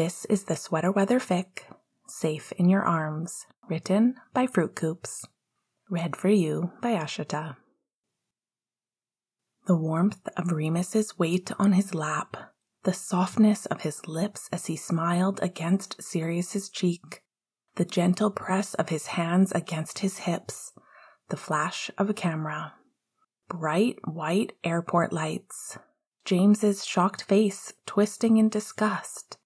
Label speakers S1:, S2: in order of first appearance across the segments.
S1: This is the Sweater Weather Fic, Safe in Your Arms, written by fruitcoops. Read for you by Ashita. The warmth of Remus's weight on his lap, the softness of his lips as he smiled against Sirius's cheek, the gentle press of his hands against his hips, the flash of a camera. Bright white airport lights. James's shocked face twisting in disgust.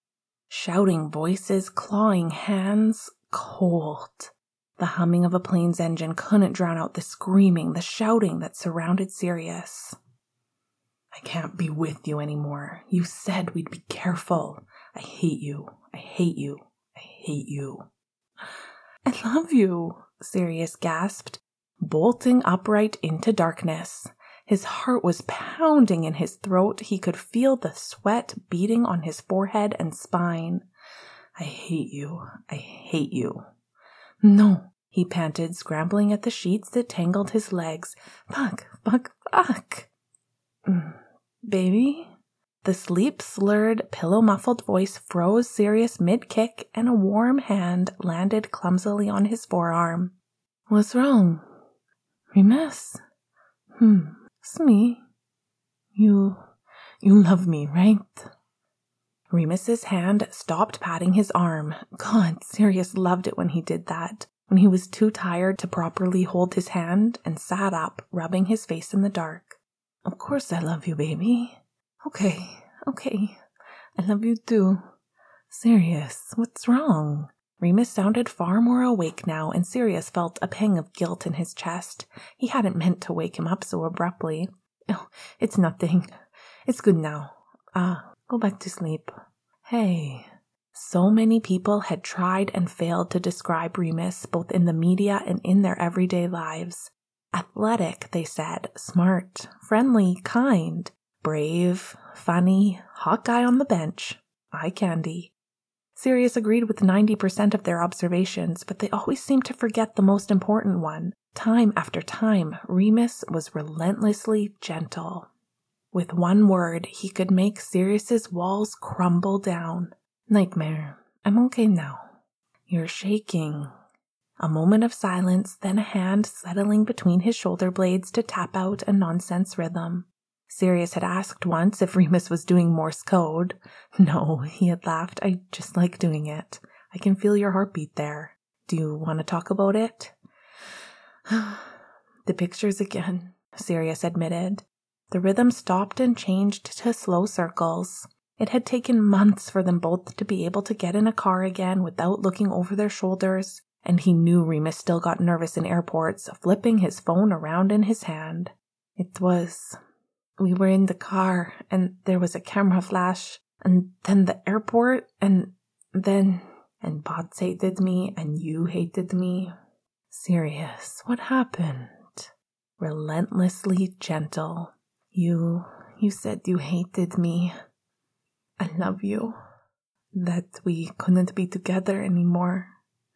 S1: Shouting voices, clawing hands, cold. The humming of a plane's engine couldn't drown out the screaming, the shouting that surrounded Sirius. I can't be with you anymore. You said we'd be careful. I hate you. I hate you. I hate you. I love you, Sirius gasped, bolting upright into darkness. His heart was pounding in his throat. He could feel the sweat beating on his forehead and spine. I hate you. I hate you. No, he panted, scrambling at the sheets that tangled his legs. Fuck, fuck, fuck. Mm. Baby? The sleep slurred, pillow muffled voice froze Sirius mid kick, and a warm hand landed clumsily on his forearm. What's wrong? Remus? Hmm, it's me. You. you love me, right? Remus's hand stopped patting his arm. God, Sirius loved it when he did that, when he was too tired to properly hold his hand and sat up, rubbing his face in the dark. Of course I love you, baby. Okay, okay. I love you too. Sirius, what's wrong? Remus sounded far more awake now, and Sirius felt a pang of guilt in his chest. He hadn't meant to wake him up so abruptly. Oh, it's nothing. It's good now. Ah, go back to sleep. Hey. So many people had tried and failed to describe Remus, both in the media and in their everyday lives. Athletic, they said, smart, friendly, kind, brave, funny, hot guy on the bench, eye candy. Sirius agreed with 90% of their observations, but they always seemed to forget the most important one. Time after time, Remus was relentlessly gentle. With one word, he could make Sirius's walls crumble down. Nightmare, I'm okay now. You're shaking, a moment of silence, then a hand settling between his shoulder blades to tap out a nonsense rhythm. Sirius had asked once if Remus was doing Morse code. No, he had laughed. I just like doing it. I can feel your heartbeat there. Do you want to talk about it? the pictures again, Sirius admitted. The rhythm stopped and changed to slow circles. It had taken months for them both to be able to get in a car again without looking over their shoulders, and he knew Remus still got nervous in airports, flipping his phone around in his hand. It was. We were in the car, and there was a camera flash, and then the airport, and then. And bots hated me, and you hated me. Sirius, what happened? Relentlessly gentle. You. You said you hated me. I love you. That we couldn't be together anymore.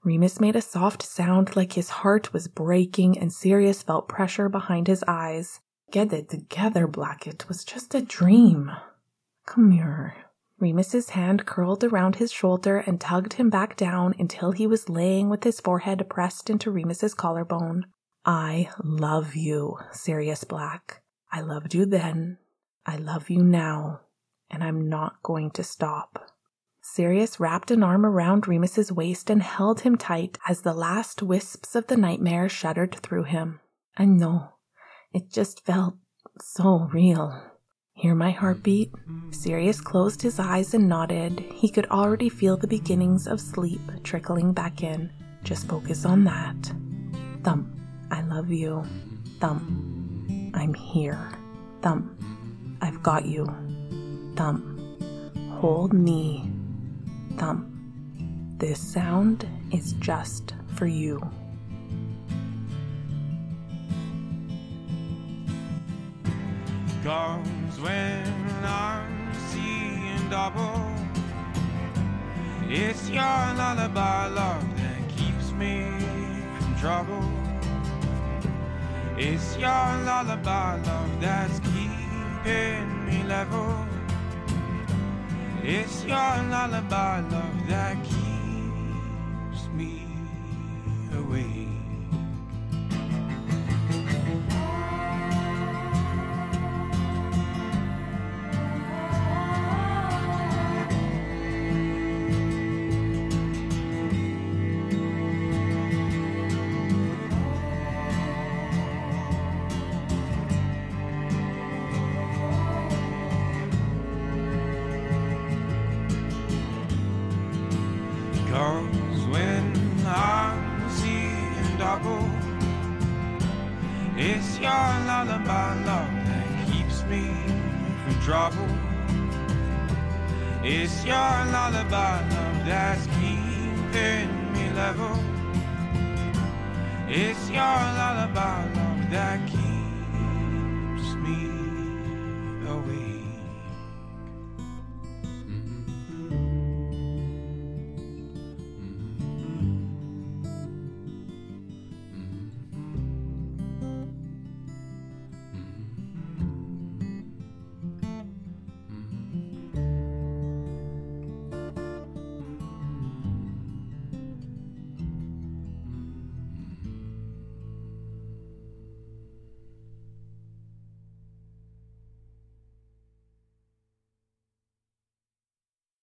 S1: Remus made a soft sound like his heart was breaking, and Sirius felt pressure behind his eyes. Get it together, Blackett. It was just a dream. Come here. Remus's hand curled around his shoulder and tugged him back down until he was laying with his forehead pressed into Remus's collarbone. I love you, Sirius Black. I loved you then. I love you now. And I'm not going to stop. Sirius wrapped an arm around Remus's waist and held him tight as the last wisps of the nightmare shuddered through him. I know. It just felt so real. Hear my heartbeat? Mm-hmm. Sirius closed his eyes and nodded. He could already feel the beginnings of sleep trickling back in. Just focus on that. Thump. I love you. Thump. I'm here. Thump. I've got you. Thump. Hold me thump. This sound is just for you.
S2: Comes when I'm seeing double. It's your lullaby, love, that keeps me from trouble. It's your lullaby, love, that's keeping me level. It's your lullaby, love, that keeps Cause when I'm seeing double, it's your lullaby, love, that keeps me from trouble. It's your lullaby, love, that's keeping me level. It's your lullaby, love, that keeps